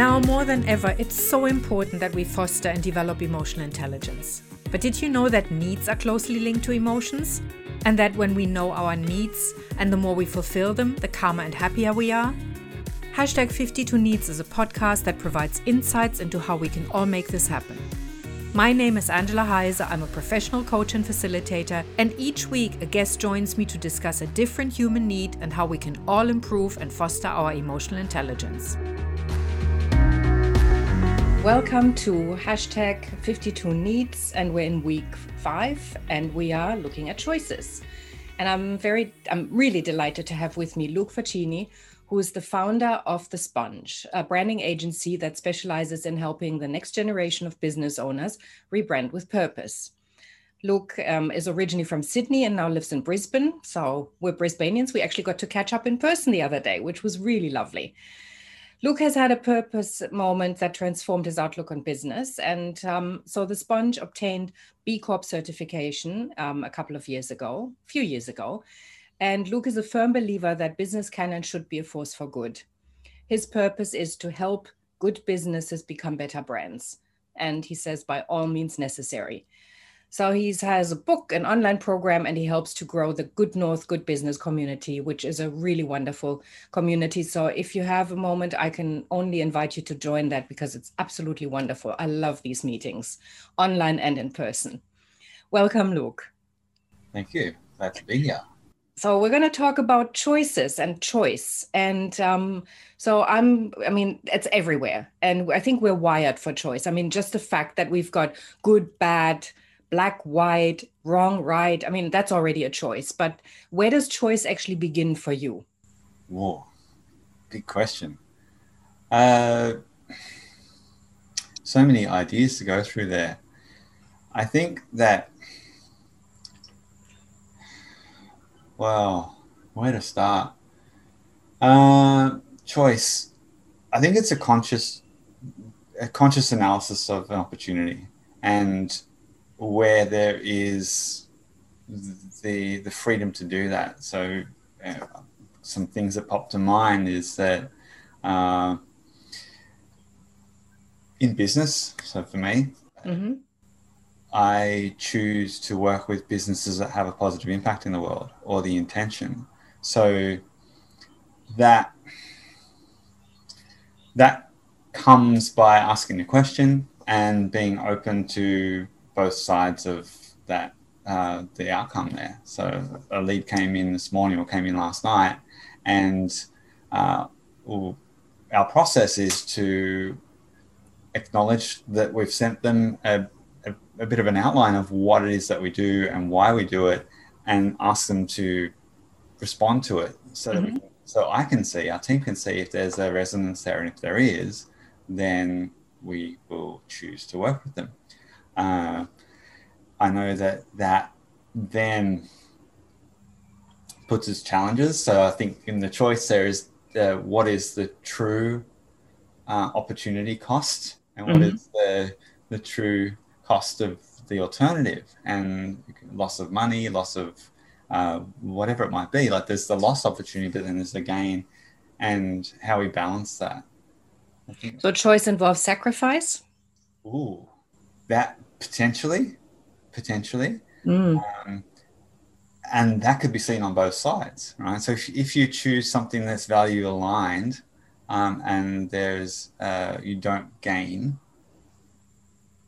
Now more than ever, it's so important that we foster and develop emotional intelligence. But did you know that needs are closely linked to emotions? And that when we know our needs and the more we fulfill them, the calmer and happier we are? Hashtag 52 Needs is a podcast that provides insights into how we can all make this happen. My name is Angela Heise. I'm a professional coach and facilitator, and each week a guest joins me to discuss a different human need and how we can all improve and foster our emotional intelligence. Welcome to hashtag 52 Needs, and we're in week five, and we are looking at choices. And I'm very, I'm really delighted to have with me Luke Faccini, who is the founder of The Sponge, a branding agency that specializes in helping the next generation of business owners rebrand with purpose. Luke um, is originally from Sydney and now lives in Brisbane. So we're Brisbaneans. We actually got to catch up in person the other day, which was really lovely. Luke has had a purpose moment that transformed his outlook on business. And um, so the Sponge obtained B Corp certification um, a couple of years ago, a few years ago. And Luke is a firm believer that business can and should be a force for good. His purpose is to help good businesses become better brands. And he says, by all means necessary. So he has a book, an online program, and he helps to grow the GoodNorth Good Business community, which is a really wonderful community. So if you have a moment, I can only invite you to join that because it's absolutely wonderful. I love these meetings, online and in person. Welcome, Luke. Thank you. Glad to be here. So we're going to talk about choices and choice, and um, so I'm. I mean, it's everywhere, and I think we're wired for choice. I mean, just the fact that we've got good, bad, black, white, wrong, right. I mean, that's already a choice. But where does choice actually begin for you? Whoa, big question. Uh, so many ideas to go through there. I think that Well, where to start? Uh, choice. I think it's a conscious, a conscious analysis of an opportunity, and where there is the the freedom to do that. So, uh, some things that pop to mind is that uh, in business. So for me, mm-hmm. I choose to work with businesses that have a positive impact in the world or the intention. So that that comes by asking a question and being open to both sides of that uh, the outcome there. So a lead came in this morning or came in last night, and uh, our process is to acknowledge that we've sent them a a bit of an outline of what it is that we do and why we do it and ask them to respond to it so mm-hmm. that we, so I can see our team can see if there's a resonance there and if there is then we will choose to work with them uh, I know that that then puts us challenges so I think in the choice there is uh, what is the true uh, opportunity cost and what mm-hmm. is the the true cost of the alternative and loss of money, loss of uh, whatever it might be. Like there's the loss opportunity, but then there's the gain, and how we balance that. So choice involves sacrifice. Ooh, that potentially, potentially, mm. um, and that could be seen on both sides, right? So if, if you choose something that's value aligned, um, and there's uh, you don't gain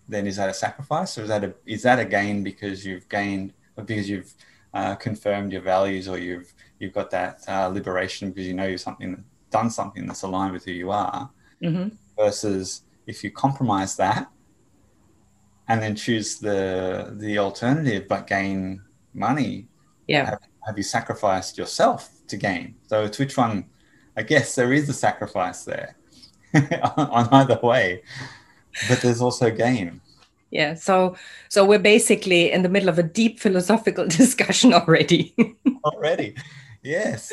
then is that a sacrifice or is that a is that a gain because you've gained because you've uh, confirmed your values or you've you've got that uh, liberation because you know you've something done something that's aligned with who you are mm-hmm. versus if you compromise that and then choose the the alternative but gain money. Yeah. Have, have you sacrificed yourself to gain? So it's which one i guess there is a sacrifice there on either way but there's also gain. Yeah so so we're basically in the middle of a deep philosophical discussion already. Already? Yes.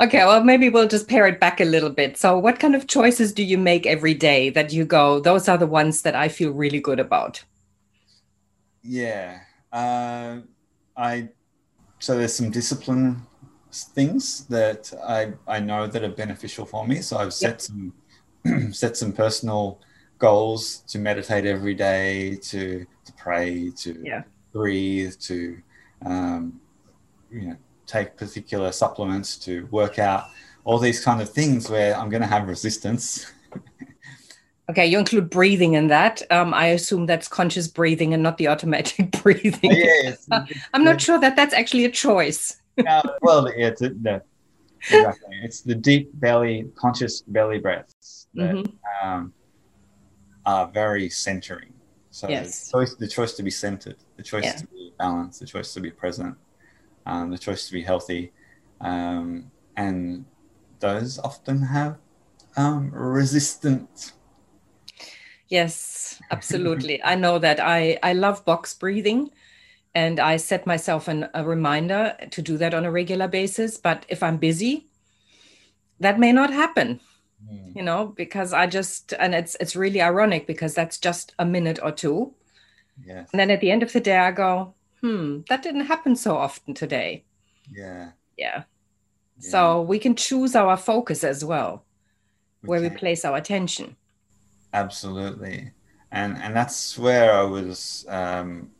Okay well maybe we'll just pare it back a little bit. So what kind of choices do you make every day that you go those are the ones that i feel really good about yeah uh, i so there's some discipline things that i i know that are beneficial for me so i've set yep. some set some personal goals to meditate every day, to to pray, to Yeah. breathe, to um, you know take particular supplements, to work out, all these kind of things where I'm going to have resistance. Okay, you include breathing in that. Um, I assume that's conscious breathing and not the automatic breathing. yes, I'm not sure that that's actually a choice. Uh, well, yeah, it's, no, exactly. It's the deep belly, conscious belly breaths that Mhm. um, are very centering. So Yes. the choice, the choice to be centered, the choice Yeah. to be balanced, the choice to be present, um, the choice to be healthy, um, and those often have um, resistant. Yes, absolutely. I know that. I I love box breathing, and I set myself an, a reminder to do that on a regular basis. But if I'm busy, that may not happen. Mm, You know, because I just and it's it's really ironic because that's just a minute or two, Yes. and then at the end of the day, I go, hmm, that didn't happen so often today. Yeah. Yeah. yeah, So we can choose our focus as well, where we place our attention. Absolutely, and and that's where I was um,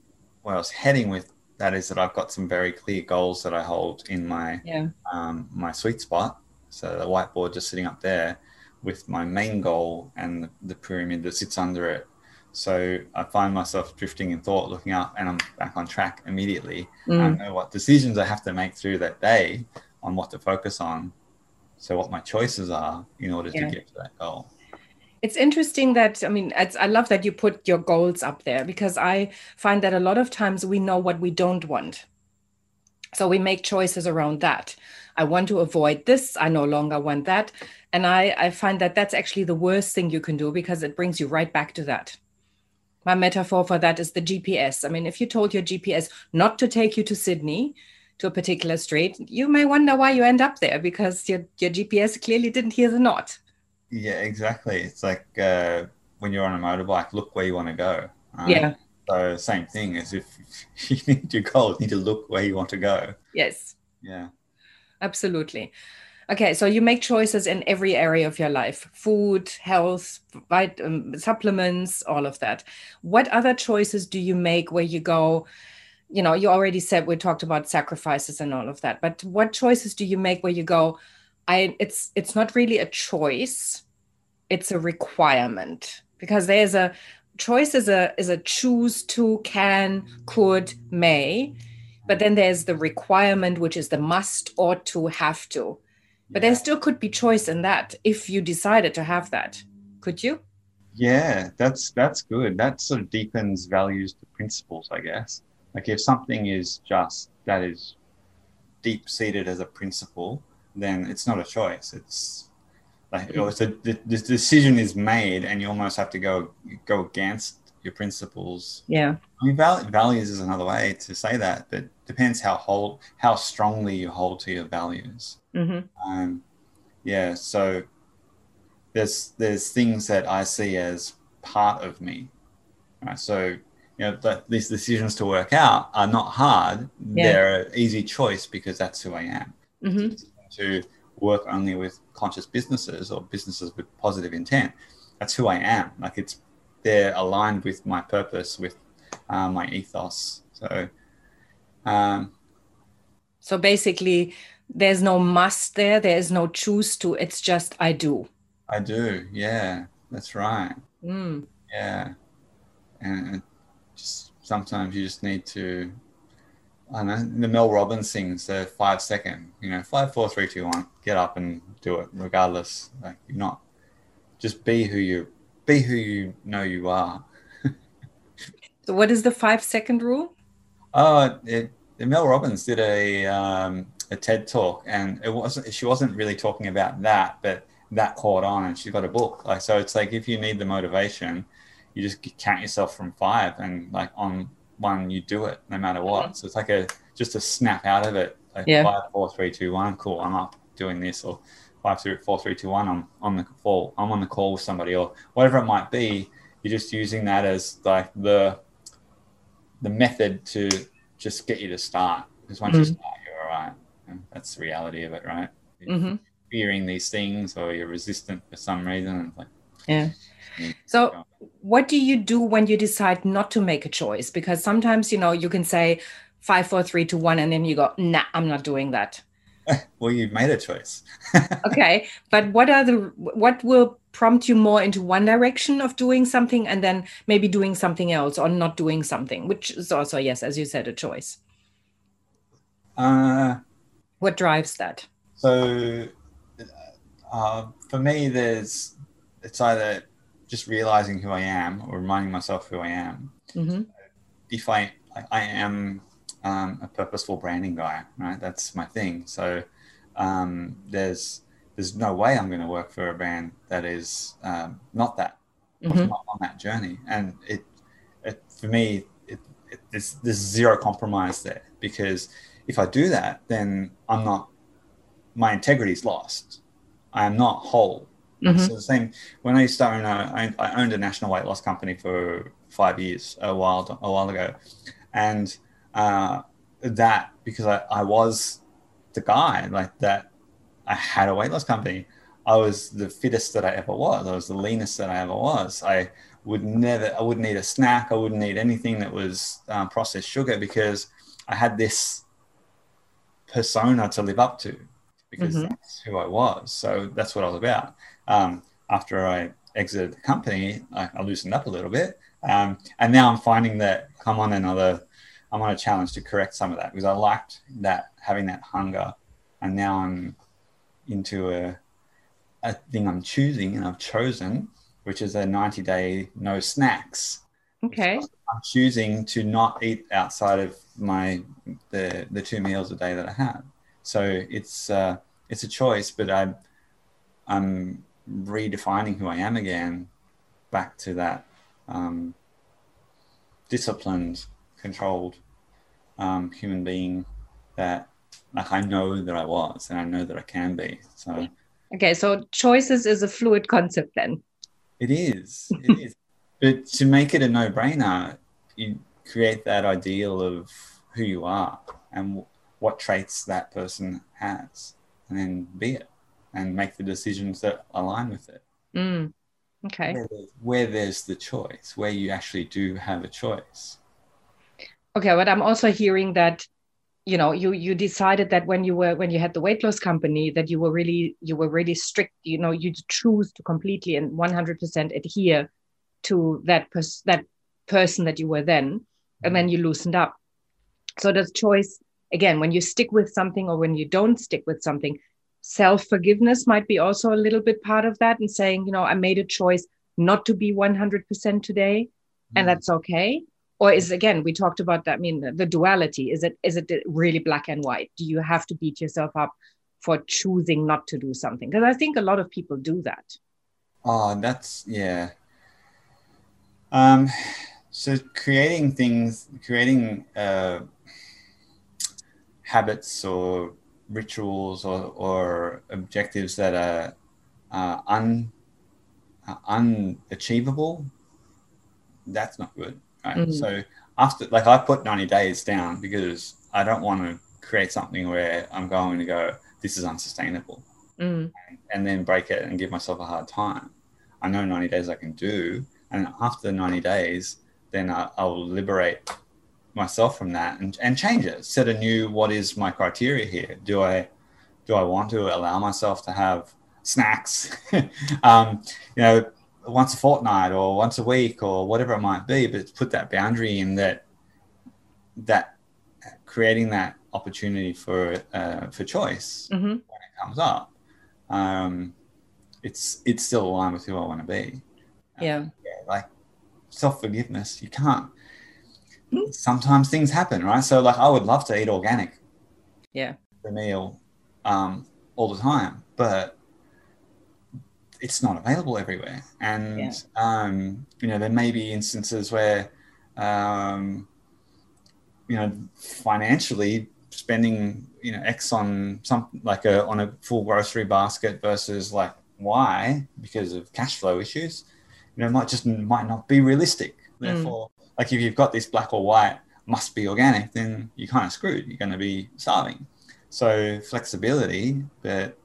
where I was heading with that is that I've got some very clear goals that I hold in my Yeah. um, my sweet spot. So the whiteboard just sitting up there with my main goal and the, the pyramid that sits under it. So I find myself drifting in thought, looking up, and I'm back on track immediately. I Mm. know what decisions I have to make through that day on what to focus on. So what my choices are in order Yeah. to get to that goal. It's interesting that, I mean, I love that you put your goals up there because I find that a lot of times we know what we don't want. So we make choices around that. I want to avoid this. I no longer want that. And I, I find that that's actually the worst thing you can do because it brings you right back to that. My metaphor for that is the GPS. I mean, if you told your GPS not to take you to Sydney, to a particular street, you may wonder why you end up there because your, your GPS clearly didn't hear the nod. Yeah, exactly. It's like uh, when you're on a motorbike, look where you want to go. right? Yeah. So same thing as if you need your goal, you need to look where you want to go. Yes. Yeah. Absolutely. Okay, so you make choices in every area of your life food, health, vit- um, supplements, all of that. What other choices do you make where you go? You know, you already said we talked about sacrifices and all of that, but what choices do you make where you go? I it's it's not really a choice, it's a requirement because there's a choice is a is a choose to, can, could, may, but then there's the requirement, which is the must or to have to. But yeah. there still could be choice in that if you decided to have that. Could you? Yeah, that's that's good. That sort of deepens values to principles, I guess. Like if something is just that is deep seated as a principle, then it's not a choice. It's like it's a, the, the decision is made, and you almost have to go go against your principles. Yeah. I mean, val- values is another way to say that, but depends how hold how strongly you hold to your values. hmm Um, yeah, so there's there's things that I see as part of me. Right? So you know that these decisions to work out are not hard. Yeah. They're an easy choice because that's who I am. hmm To work only with conscious businesses or businesses with positive intent, that's who I am. Like it's they're aligned with my purpose, with uh, my ethos. So um, So basically, there's no must there, there's no choose to, it's just I do. I do. Yeah, that's right. Mm. Yeah, and just sometimes you just need to. I don't know the Mel Robbins sings the five second. You know, five, four, three, two, one. Get up and do it, regardless. Like you're not. Just be who you be. Who you know you are. So, what is the five second rule? Oh, it, Mel Robbins did a um, a TED talk, and it wasn't. She wasn't really talking about that, but that caught on, and she got a book. Like so, it's like if you need the motivation, you just count yourself from five, and like on one, you do it no matter what. So it's like a just a snap out of it. Like Yeah. five, four, three, two, one. Cool, I'm up doing this, or five, three, four, three, two, one. I'm on the call. I'm on the call with somebody, or whatever it might be. You're just using that as like the the method to just get you to start because once you Mhm. start you're all right and that's the reality of it right hmm fearing these things or you're resistant for some reason. Like, yeah. So, what do you do when you decide not to make a choice? Because sometimes, you know, you can say five, four, three, two, one, and then you go, nah, I'm not doing that. well, you've made a choice. okay. But what are the, what will prompt you more into one direction of doing something and then maybe doing something else or not doing something, which is also, yes, as you said, a choice? Uh, what drives that? So, uh, for me, there's it's either just realizing who I am or reminding myself who I am. Mm-hmm. If I I am um, a purposeful branding guy, right? That's my thing. So um, there's there's no way I'm going to work for a brand that is um, not that, mm-hmm. not on that journey. And it, it for me, it, it, there's, there's zero compromise there because if I do that, then I'm not, my integrity is lost. I am not whole. Mm-hmm. So the same when I used to own a, I, I owned a national weight loss company for five years a while a while ago, and uh, that because I, I was the guy like that I had a weight loss company. I was the fittest that I ever was. I was the leanest that I ever was. I would never, I wouldn't eat a snack. I wouldn't eat anything that was um, processed sugar because I had this persona to live up to because mm-hmm. that's who I was. So that's what I was about. Um, after I exited the company, I, I loosened up a little bit. Um, and now I'm finding that I'm on another, I'm on a challenge to correct some of that because I liked that having that hunger. And now I'm into a, a thing I'm choosing and I've chosen, which is a 90 day no snacks. Okay. I'm choosing to not eat outside of my the the two meals a day that I have. So it's uh, it's a choice, but I'm I'm redefining who I am again, back to that um, disciplined, controlled um, human being that like I know that I was and I know that I can be. So okay, so choices is a fluid concept then. It is. It is. But to make it a no-brainer, you create that ideal of who you are and what traits that person has, and then be it and make the decisions that align with it. Mm. Okay. Where there's, where there's the choice, where you actually do have a choice. Okay, but I'm also hearing that you know you you decided that when you were when you had the weight loss company that you were really you were really strict you know you choose to completely and 100% adhere to that pers- that person that you were then and then you loosened up so the choice again when you stick with something or when you don't stick with something self forgiveness might be also a little bit part of that and saying you know i made a choice not to be 100% today mm. and that's okay. Or is again we talked about that i mean the duality. Is it is it really black and white? Do you have to beat yourself up for choosing not to do something? Because i think a lot of people do that. Oh that's yeah. Um so creating things creating uh habits or rituals or, or objectives that are uh, un, uh, unachievable that's not good Right? Mm. So after, like, I put 90 days down because I don't want to create something where I'm going to go, this is unsustainable, mm. and, then break it and give myself a hard time. I know 90 days I can do, and after 90 days, then I, will liberate myself from that and, and change it. Set a new what is my criteria here? Do I do I want to allow myself to have snacks? um, you know, once a fortnight or once a week or whatever it might be, but put that boundary in that that creating that opportunity for uh, for choice mm-hmm. when it comes up. Um, it's it's still aligned with who I want to be. Yeah. Um, yeah like self forgiveness, you can't. Sometimes things happen, right? So like I would love to eat organic. Yeah. The meal, um, all the time, but it's not available everywhere. And yeah. um, you know, there may be instances where um, you know, financially spending you know X on some like a on a full grocery basket versus like Y because of cash flow issues, you know, might just might not be realistic. Mm. Therefore, mm. Like if you've got this black or white must be organic, then you're kind of screwed. You're going to be starving. So flexibility, but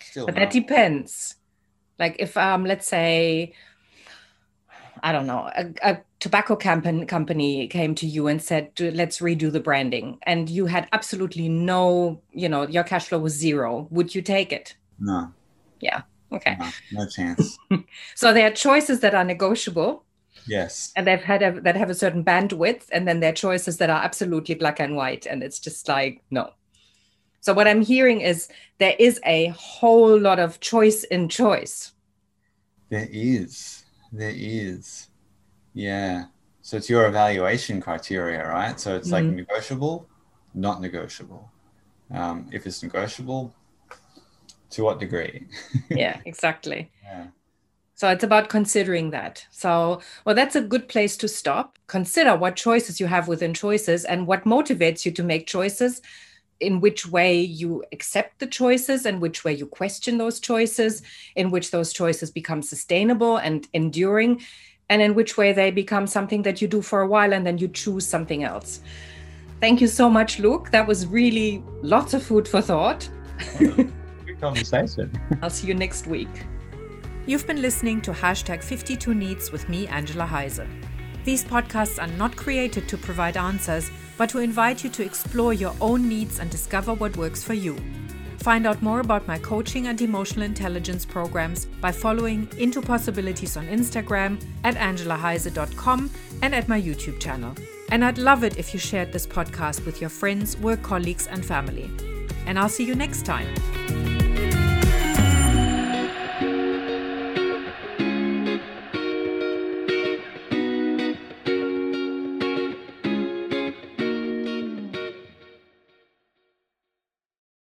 still. But that no. depends. Like if um let's say I don't know, a, a tobacco company company came to you and said, "Let's redo the branding," and you had absolutely no, you know, your cash flow was zero. Would you take it? no, Yeah. Okay. no, no chance. So there are choices that are negotiable, yes. and they've had a, that have a certain bandwidth, and then their choices that are absolutely black and white, and it's just like no. So what I'm hearing is there is a whole lot of choice in choice. There is. There is. Yeah. So it's your evaluation criteria, right? So it's like Mhm. negotiable, not negotiable. Um, if it's negotiable, to what degree? Yeah, exactly. Yeah. So it's about considering that. So, well, that's a good place to stop. Consider what choices you have within choices and what motivates you to make choices, in which way you accept the choices, and which way you question those choices, in which those choices become sustainable and enduring, and in which way they become something that you do for a while and then you choose something else. Thank you so much, Luke. That was really lots of food for thought. Good conversation. I'll see you next week. You've been listening to hashtag 52 Needs with me, Angela Heise. These podcasts are not created to provide answers, but to invite you to explore your own needs and discover what works for you. Find out more about my coaching and emotional intelligence programs by following Into Possibilities on Instagram at angelaheise.com and at my YouTube channel. And I'd love it if you shared this podcast with your friends, work colleagues, and family. And I'll see you next time.